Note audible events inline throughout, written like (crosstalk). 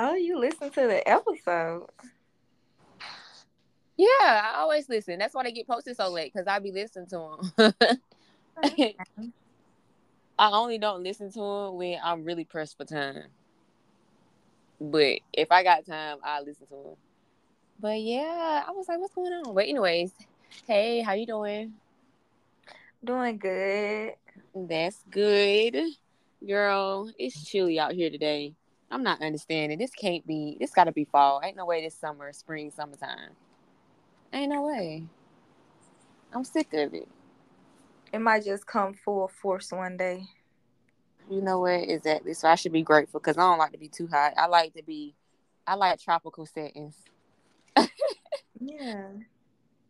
Oh, you listen to the episode. Yeah, I always listen. That's why they get posted so late because I be listening to them. (laughs) I only don't listen to them when I'm really pressed for time. But if I got time, I listen to them. But yeah, I was like, what's going on? But anyways, hey, how you doing? Doing good. That's good. Girl, it's chilly out here today. I'm not understanding. This can't be this gotta be fall. Ain't no way this summer, spring, summertime. Ain't no way. I'm sick of it. It might just come full force one day. You know what? Exactly. So I should be grateful because I don't like to be too hot. I like to be I like tropical settings. yeah. (laughs)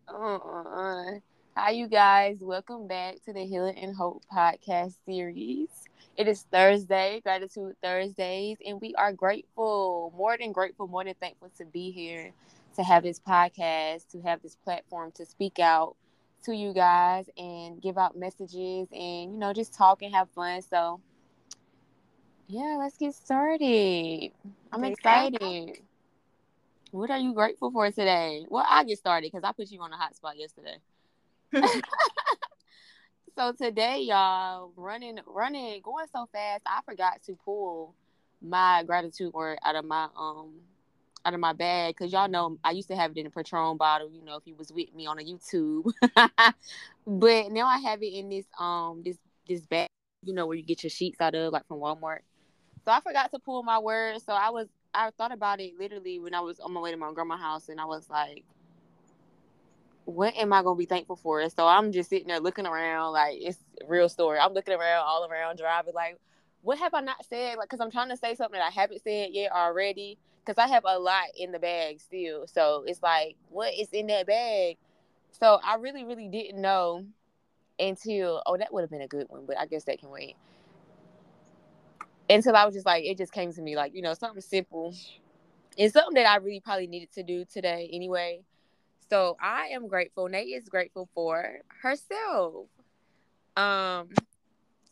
Uh-uh. Hi, you guys. Welcome back to the Healing and Hope podcast series. It is Thursday, Gratitude Thursdays, and we are grateful, more than grateful, more than thankful to be here, to have this podcast, to have this platform to speak out to you guys and give out messages and, you know, just talk and have fun. So, yeah, let's get started. I'm excited. What are you grateful for today? Well, I get started because I put you on a hot spot yesterday. (laughs) (laughs) so today, y'all, running, running, going so fast, I forgot to pull my gratitude word out of my um out of my bag because y'all know I used to have it in a Patron bottle. You know, if you was with me on a YouTube, (laughs) but now I have it in this um this this bag. You know where you get your sheets out of, like from Walmart. So I forgot to pull my word. So I was I thought about it literally when I was on my way to my grandma's house, and I was like, "What am I gonna be thankful for?" So I'm just sitting there looking around, like it's real story. I'm looking around, all around, driving, like, "What have I not said?" Like, cause I'm trying to say something that I haven't said yet already, cause I have a lot in the bag still. So it's like, what is in that bag? So I really, really didn't know until oh, that would have been a good one, but I guess that can wait until I was just like, it just came to me like, you know, something simple and something that I really probably needed to do today anyway. So I am grateful. Nay is grateful for herself. Um,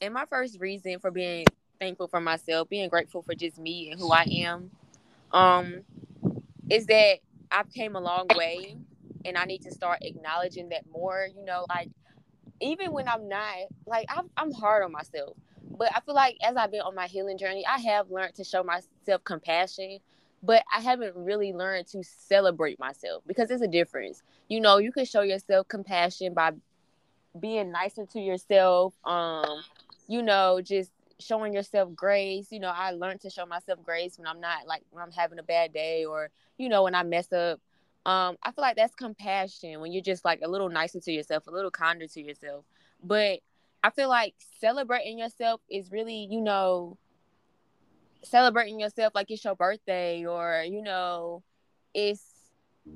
and my first reason for being thankful for myself, being grateful for just me and who I am, um, is that I've came a long way and I need to start acknowledging that more, you know, like even when I'm not like I'm, I'm hard on myself but I feel like as I've been on my healing journey, I have learned to show myself compassion, but I haven't really learned to celebrate myself because there's a difference. You know, you can show yourself compassion by being nicer to yourself. Um, you know, just showing yourself grace. You know, I learned to show myself grace when I'm not like when I'm having a bad day or you know when I mess up. Um, I feel like that's compassion when you're just like a little nicer to yourself, a little kinder to yourself. But I feel like celebrating yourself is really, you know, celebrating yourself like it's your birthday or, you know, it's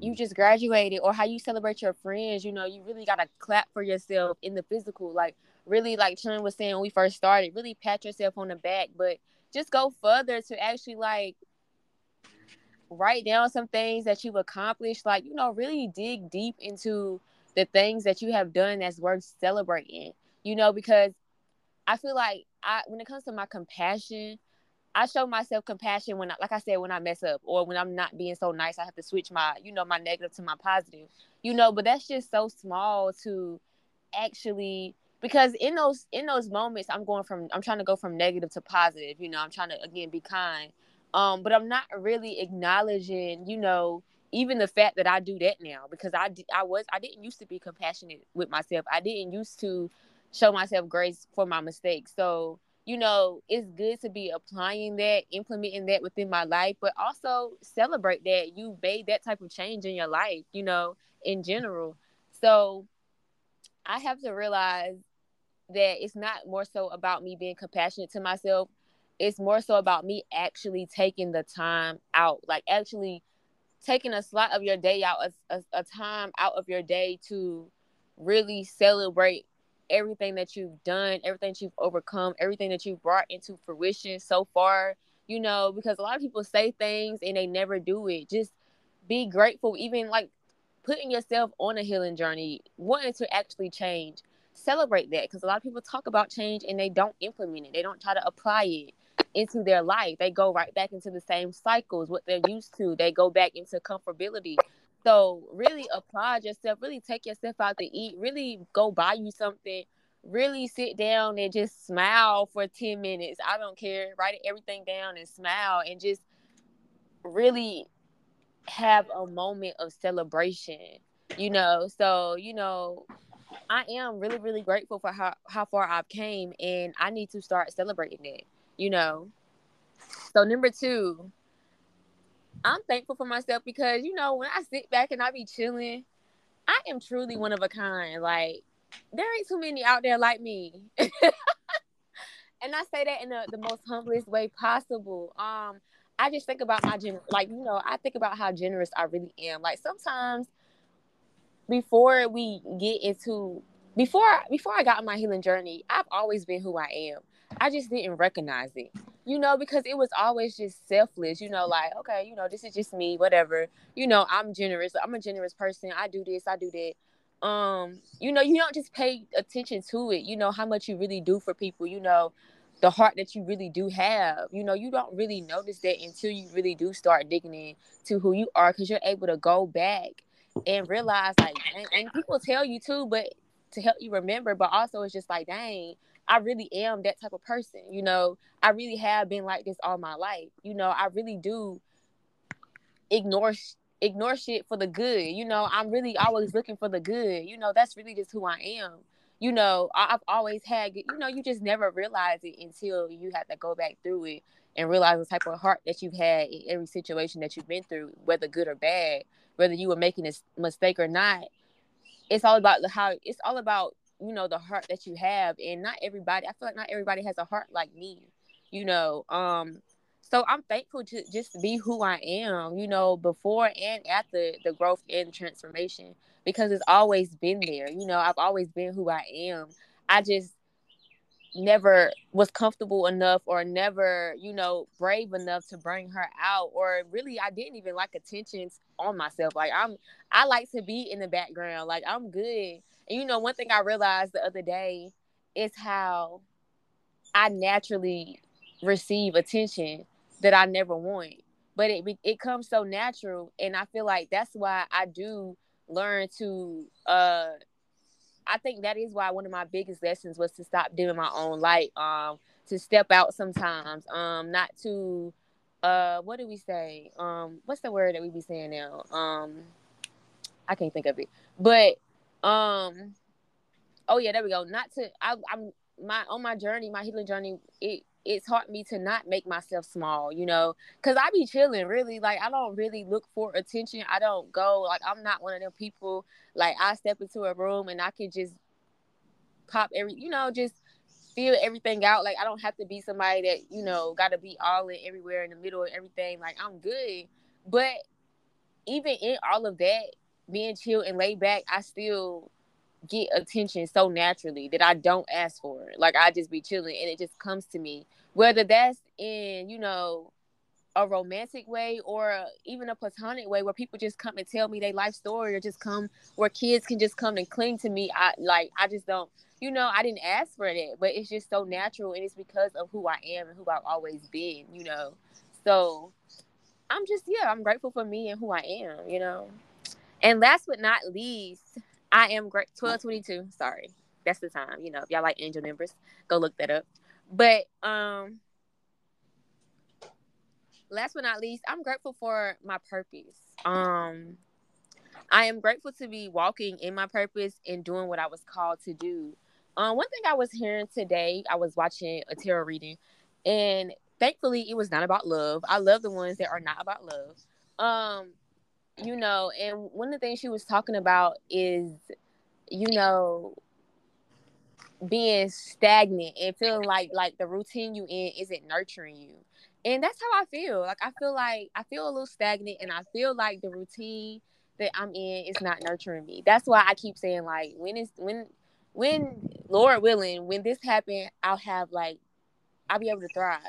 you just graduated or how you celebrate your friends, you know, you really got to clap for yourself in the physical. Like, really, like Chun was saying when we first started, really pat yourself on the back, but just go further to actually like write down some things that you've accomplished. Like, you know, really dig deep into the things that you have done that's worth celebrating you know, because I feel like I when it comes to my compassion, I show myself compassion when I, like I said, when I mess up or when I'm not being so nice, I have to switch my, you know, my negative to my positive, you know, but that's just so small to actually because in those in those moments I'm going from I'm trying to go from negative to positive, you know, I'm trying to again be kind. Um, but I'm not really acknowledging, you know, even the fact that I do that now because I I was I didn't used to be compassionate with myself. I didn't used to show myself grace for my mistakes. So, you know, it's good to be applying that, implementing that within my life, but also celebrate that you made that type of change in your life, you know, in general. So I have to realize that it's not more so about me being compassionate to myself. It's more so about me actually taking the time out, like actually taking a slot of your day out, a, a, a time out of your day to really celebrate everything that you've done, everything that you've overcome, everything that you've brought into fruition so far, you know, because a lot of people say things and they never do it. Just be grateful, even like putting yourself on a healing journey, wanting to actually change. Celebrate that because a lot of people talk about change and they don't implement it, they don't try to apply it. into their life. They go right back into the same cycles, what they're used to. They go back into comfortability. So really applaud yourself, really take yourself out to eat, really go buy you something, really sit down and just smile for 10 minutes. I don't care. Write everything down and smile and just really have a moment of celebration, you know. So, you know, I am really, really grateful for how, how far I've came and I need to start celebrating it, you know. So number two, I'm thankful for myself because you know when I sit back and I be chilling, I am truly one of a kind. Like there ain't too many out there like me. (laughs) and I say that in the, the most humblest way possible. Um, I just think about my gen like, you know, I think about how generous I really am. Like sometimes before we get into before before I got on my healing journey, I've always been who I am. I just didn't recognize it you know, because it was always just selfless, you know, like, okay, you know, this is just me, whatever. You know, I'm generous. I'm a generous person. I do this, I do that. Um, you know, you don't just pay attention to it, you know, how much you really do for people, you know, the heart that you really do have. You know, you don't really notice that until you really do start digging into who you are because you're able to go back and realize like and, and people tell you too, but to help you remember, but also it's just like, dang, I really am that type of person. You know, I really have been like this all my life. You know, I really do ignore ignore shit for the good. You know, I'm really always looking for the good. You know, that's really just who I am. You know, I've always had, you know, you just never realize it until you have to go back through it and realize the type of heart that you've had in every situation that you've been through, whether good or bad, whether you were making a mistake or not. It's all about the how it's all about you know the heart that you have and not everybody i feel like not everybody has a heart like me you know um so i'm thankful to just be who i am you know before and after the growth and transformation because it's always been there you know i've always been who i am. I just never was comfortable enough or never you know brave enough to bring her out or really i didn't even like attentions on myself like i'm i like to be in the background like i'm good and you know, one thing I realized the other day is how I naturally receive attention that I never want. But it it comes so natural, and I feel like that's why I do learn to. uh I think that is why one of my biggest lessons was to stop doing my own light. Um, to step out sometimes. Um, not to. Uh, what do we say? Um, what's the word that we be saying now? Um, I can't think of it, but um oh yeah there we go not to I, i'm my on my journey my healing journey it it taught me to not make myself small you know because i be chilling really. Like i don't really look for attention. I don't go like i'm not one of them people. Like i step into a room and i can just pop every you know just feel everything out. Like i don't have to be somebody that you know got to be all in everywhere in the middle of everything. Like i'm good. But even in all of that being chill and laid back, I still get attention so naturally that I don't ask for it. Like I just be chilling and it just comes to me. Whether that's in, you know, a romantic way or even a platonic way where people just come and tell me their life story or just come where kids can just come and cling to me. I like I just don't you know, I didn't ask for that, but it's just so natural and it's because of who I am and who I've always been, you know. So I'm just yeah, I'm grateful for me and who I am, you know. And last but not least, I am great 1222. Sorry. That's the time. You know, if y'all like angel numbers, go look that up. But um last but not least, I'm grateful for my purpose. Um I am grateful to be walking in my purpose and doing what I was called to do. Um, one thing I was hearing today, I was watching a tarot reading, and thankfully it was not about love. I love the ones that are not about love. Um, you know, and one of the things she was talking about is, you know, being stagnant and feeling like like the routine you in isn't nurturing you. And that's how I feel. Like I feel like I feel a little stagnant and I feel like the routine that I'm in is not nurturing me. That's why I keep saying like when is when when Lord willing, when this happen, I'll have like I'll be able to thrive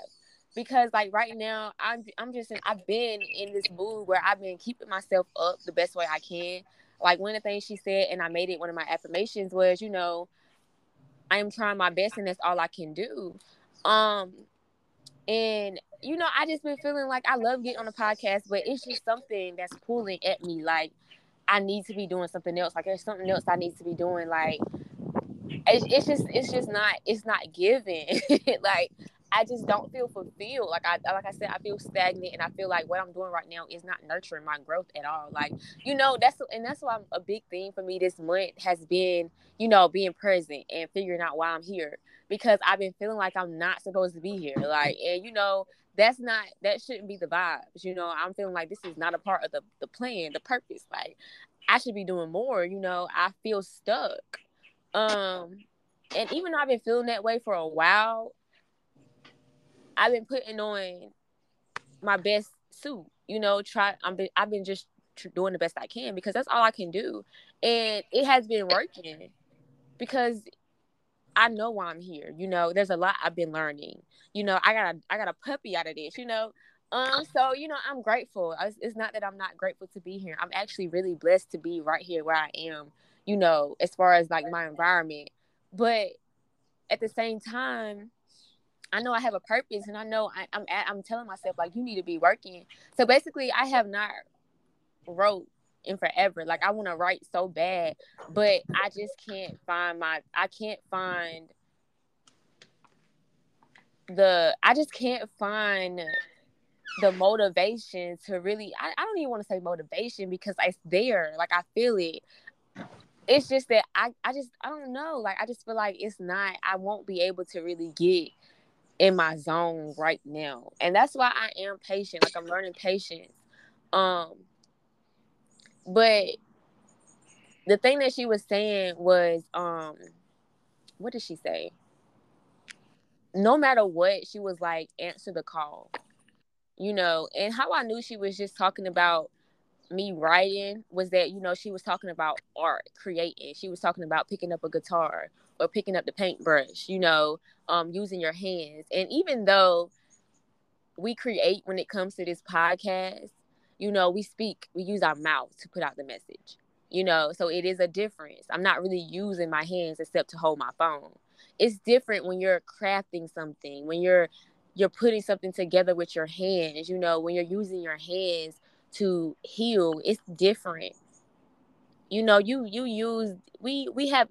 because like right now I'm I'm just in, I've been in this mood where I've been keeping myself up the best way I can. Like one of the things she said, and I made it one of my affirmations was, you know, I am trying my best, and that's all I can do. Um, And you know, I just been feeling like I love getting on the podcast, but it's just something that's pulling at me. Like I need to be doing something else. Like there's something else I need to be doing. Like it's, it's just it's just not it's not giving. (laughs) like I just don't feel fulfilled. Like I like I said, I feel stagnant, and I feel like what I'm doing right now is not nurturing my growth at all. Like you know, that's and that's why I'm, a big thing for me this month has been you know being present and figuring out why I'm here because I've been feeling like I'm not supposed to be here. Like and you know that's not that shouldn't be the vibes. You know, I'm feeling like this is not a part of the the plan, the purpose. Like I should be doing more. You know, I feel stuck. Um, and even though I've been feeling that way for a while, I've been putting on my best suit. You know, try. I'm been, I've been just doing the best I can because that's all I can do, and it has been working because I know why I'm here. You know, there's a lot I've been learning. You know, I got a I got a puppy out of this. You know, um, so you know, I'm grateful. It's, it's not that I'm not grateful to be here. I'm actually really blessed to be right here where I am. You know, as far as like my environment, but at the same time, I know I have a purpose, and I know I, I'm at, I'm telling myself like you need to be working. So basically, I have not wrote in forever. Like I want to write so bad, but I just can't find my. I can't find the. I just can't find the motivation to really. I, I don't even want to say motivation because it's there. Like I feel it. It's just that I, I just I don't know. Like I just feel like it's not. I won't be able to really get in my zone right now. And that's why I am patient. Like I'm learning patience. Um but the thing that she was saying was um what did she say? No matter what, she was like answer the call. You know, and how I knew she was just talking about me writing was that you know she was talking about art creating she was talking about picking up a guitar or picking up the paintbrush you know um using your hands. And even though we create when it comes to this podcast you know we speak we use our mouth to put out the message you know so it is a difference. I'm not really using my hands except to hold my phone. It's different when you're crafting something when you're you're putting something together with your hands you know when you're using your hands to heal it's different. You know you you use we we have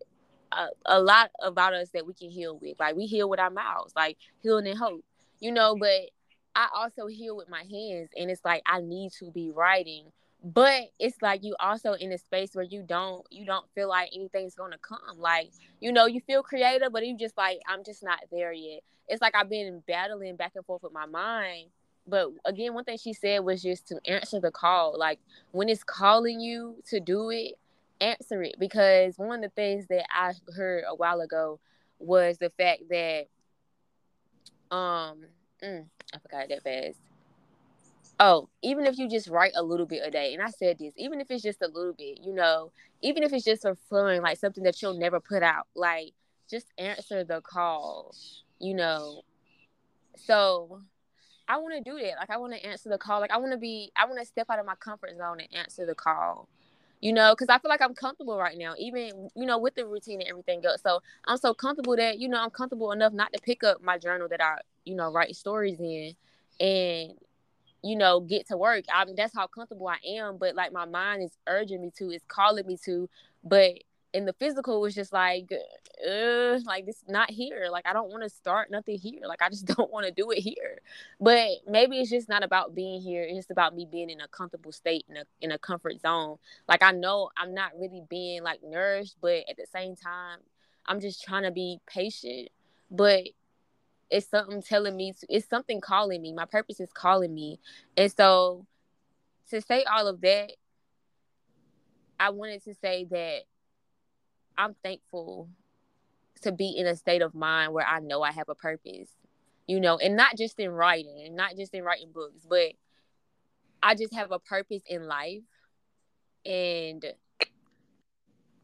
a, lot about us that we can heal with. Like we heal with our mouths like healing and hope you know but i also heal with my hands and it's like i need to be writing but it's like you also in a space where you don't you don't feel like anything's gonna come. Like you know you feel creative but you just like i'm just not there yet. It's like i've been battling back and forth with my mind but again, one thing she said was just to answer the call. Like when it's calling you to do it, answer it. Because one of the things that I heard a while ago was the fact that um mm, I forgot that fast. Oh, even if you just write a little bit a day, and I said this, even if it's just a little bit, you know, even if it's just for fun, like something that you'll never put out, like just answer the call, you know. So I want to do that. Like I want to answer the call. Like I want to be. I want to step out of my comfort zone and answer the call. You know, because I feel like I'm comfortable right now, even you know with the routine and everything else. So I'm so comfortable that you know I'm comfortable enough not to pick up my journal that I you know write stories in, and you know get to work. I mean that's how comfortable I am. But like my mind is urging me to, it's calling me to, but and the physical was just like uh like this not here. Like i don't want to start nothing here. Like i just (laughs) don't want to do it here. But maybe it's just not about being here. It's just about me being in a comfortable state in a in a comfort zone. Like i know i'm not really being like nourished but at the same time i'm just trying to be patient. But it's something telling me to, it's something calling me. My purpose is calling me. And so to say all of that i wanted to say that I'm thankful to be in a state of mind where I know I have a purpose, you know, and not just in writing, and not just in writing books, but I just have a purpose in life. And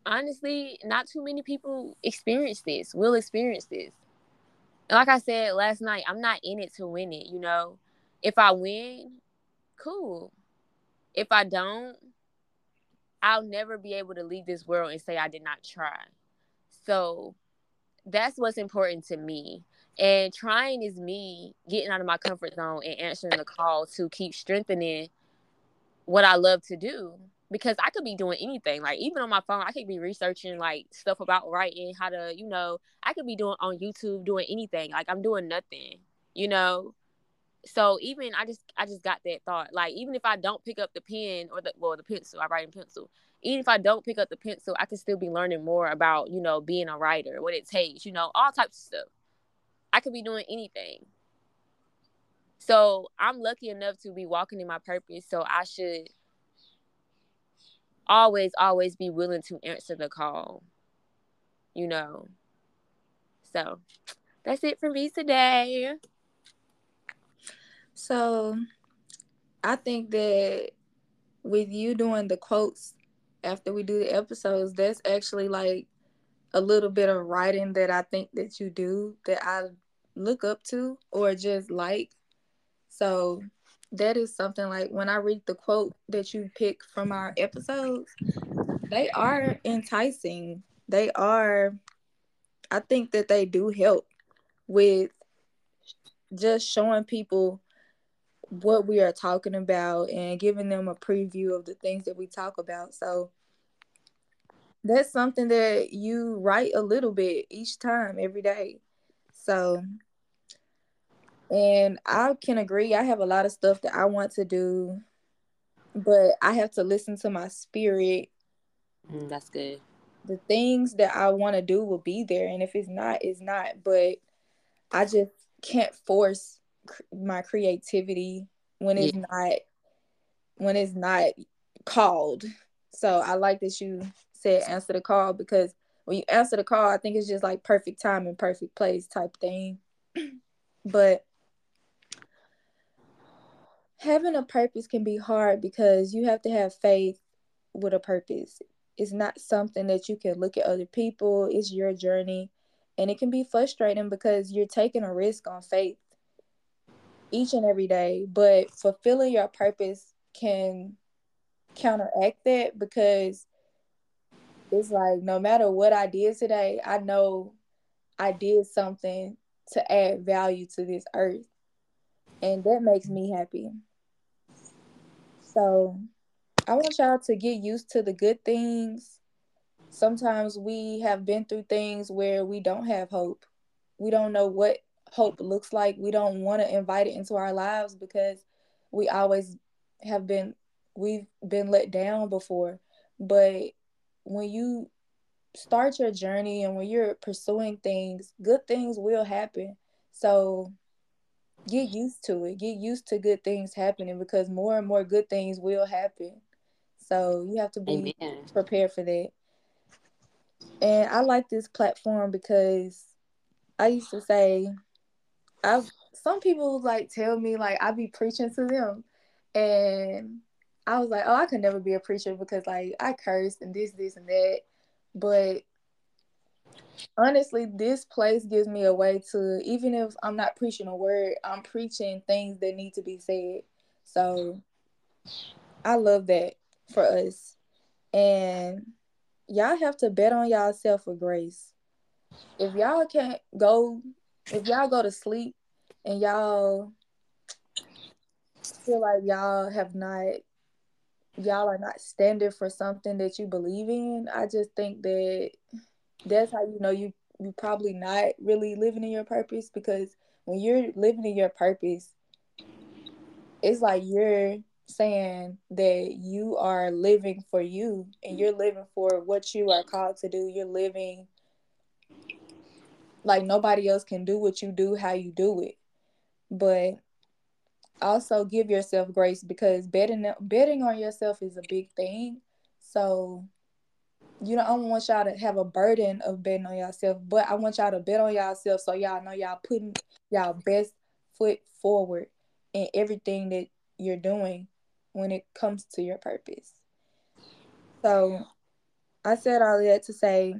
honestly, not too many people experience this, will experience this. And like I said last night, I'm not in it to win it, you know. If I win, cool. If I don't, I'll never be able to leave this world and say I did not try. So that's what's important to me. And trying is me getting out of my comfort zone and answering the call to keep strengthening what I love to do. Because I could be doing anything. Like even on my phone, I could be researching like stuff about writing, how to, you know, I could be doing on YouTube doing anything. Like I'm doing nothing, you know. So even I just I just got that thought. Like even if I don't pick up the pen or the well the pencil, I write in pencil. Even if I don't pick up the pencil, I can still be learning more about, you know, being a writer, what it takes, you know, all types of stuff. I could be doing anything. So I'm lucky enough to be walking in my purpose. So I should always, always be willing to answer the call. You know. So that's it for me today. So I think that with you doing the quotes after we do the episodes, that's actually like a little bit of writing that I think that you do that I look up to or just like. So that is something like when I read the quote that you pick from our episodes, they are enticing. They are, I think that they do help with just showing people what we are talking about and giving them a preview of the things that we talk about. So that's something that you write a little bit each time, every day. So and I can agree. I have a lot of stuff that I want to do, but I have to listen to my spirit. Mm, that's good. The things that I want to do will be there, and if it's not, it's not. But I just can't force my creativity when it's yeah. not when it's not called. So I like that you said answer the call because when you answer the call, I think it's just like perfect time and perfect place type thing. (clears throat) but having a purpose can be hard because you have to have faith with a purpose. It's not something that you can look at other people, it's your journey. And it can be frustrating because you're taking a risk on faith each and every day. But fulfilling your purpose can counteract that because it's like no matter what I did today, I know I did something to add value to this earth. And that makes me happy. So I want y'all to get used to the good things. Sometimes we have been through things where we don't have hope. We don't know what hope looks like. We don't want to invite it into our lives because we always have been we've been let down before. But when you start your journey and when you're pursuing things, good things will happen. So get used to it. Get used to good things happening because more and more good things will happen. So you have to be Amen. prepared for that. And I like this platform because I used to say I some people like tell me like I be preaching to them and I was like, oh, I could never be a preacher because like I cursed and this, this, and that. But honestly, this place gives me a way to, even if I'm not preaching a word, I'm preaching things that need to be said. So I love that for us. And y'all have to bet on y'all self with grace. If y'all can't go, if y'all go to sleep and y'all feel like y'all have not y'all are not standing for something that you believe in, I just think that that's how you know you you probably not really living in your purpose because when you're living in your purpose, it's like you're saying that you are living for you and you're living for what you are called to do. You're living like nobody else can do what you do how you do it. But also give yourself grace because betting betting on yourself is a big thing. So you know, I don't want y'all to have a burden of betting on yourself, but I want y'all to bet on yourself so y'all know y'all putting y'all best foot forward in everything that you're doing when it comes to your purpose. So I said all that to say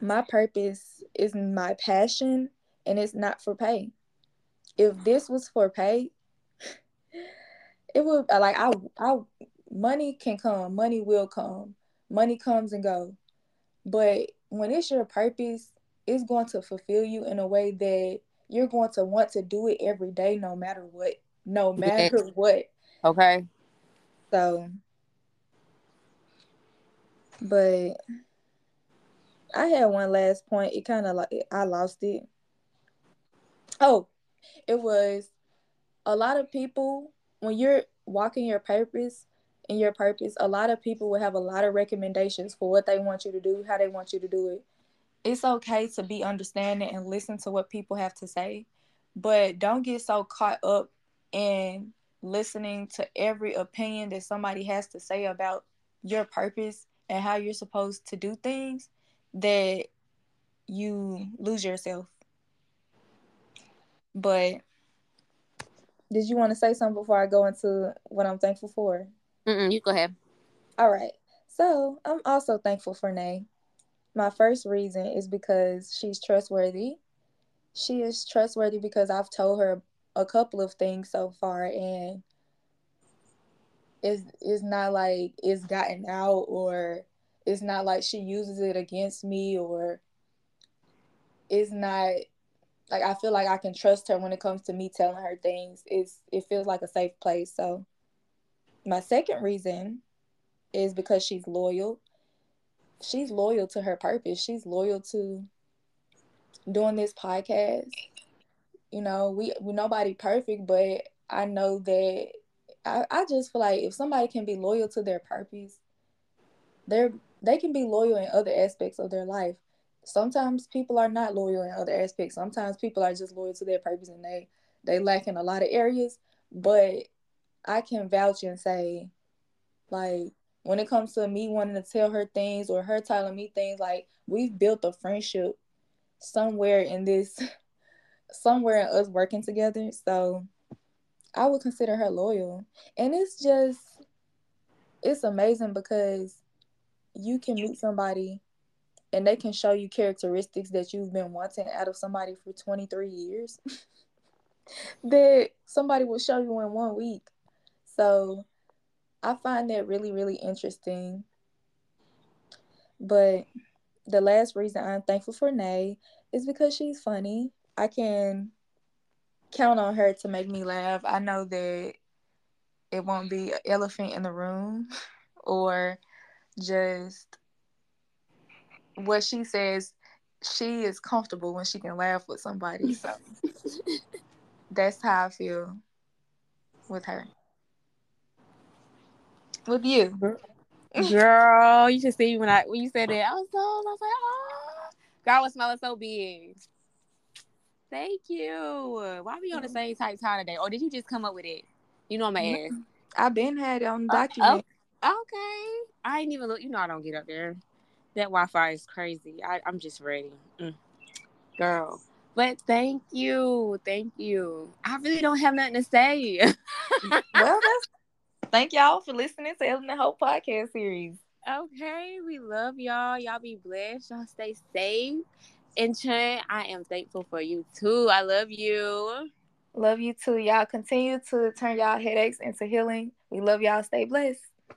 my purpose is my passion and it's not for pay. If this was for pay, it would uh, like I I money can come, money will come money comes and go. But when it's your purpose, it's going to fulfill you in a way that you're going to want to do it every day no matter what. No matter yes. what. Okay. So but I had one last point. It kind of like I lost it. Oh, it was a lot of people when you're walking your purpose and your purpose, a lot of people will have a lot of recommendations for what they want you to do, how they want you to do it. It's okay to be understanding and listen to what people have to say, but don't get so caught up in listening to every opinion that somebody has to say about your purpose and how you're supposed to do things that you lose yourself. But did you want to say something before I go into what I'm thankful for? Mm-mm, you go ahead. All right. So I'm also thankful for Nay. My first reason is because she's trustworthy. She is trustworthy because I've told her a couple of things so far, and it's it's not like it's gotten out or it's not like she uses it against me or it's not like I feel like I can trust her when it comes to me telling her things. It's it feels like a safe place. So my second reason is because she's loyal. She's loyal to her purpose. She's loyal to doing this podcast. You know, we we nobody perfect, but I know that I, I just feel like if somebody can be loyal to their purpose, they're they can be loyal in other aspects of their life. Sometimes people are not loyal in other aspects. Sometimes people are just loyal to their purpose and they they lack in a lot of areas. But I can vouch and say, like, when it comes to me wanting to tell her things or her telling me things, like we've built a friendship somewhere in this (laughs) somewhere in us working together. So I would consider her loyal. And it's just it's amazing because you can meet somebody and they can show you characteristics that you've been wanting out of somebody for 23 years (laughs) that somebody will show you in one week. So I find that really, really interesting. But the last reason I'm thankful for Nay is because she's funny. I can count on her to make me laugh. I know that it won't be an elephant in the room (laughs) or just what she says she is comfortable when she can laugh with somebody. So (laughs) that's how I feel with her. With you. Girl, you should see when I when you said that. I was so I was like, ah. oh God was smelling so big. Thank you. Why are we on the mm-hmm. same type time today? Or did you just come up with it? You know my mm-hmm. ass. I've been had it on the document. Uh, oh, okay. I ain't even look. You know I don't get up there. That Wi-Fi is crazy. I, I'm just ready, mm. girl. But thank you, thank you. I really don't have nothing to say. (laughs) well, that's thank y'all for listening to Healing and Hope podcast series. Okay, we love y'all. Y'all be blessed. Y'all stay safe. And Chen, I am thankful for you too. I love you. Love you too. Y'all continue to turn y'all headaches into healing. We love y'all. Stay blessed.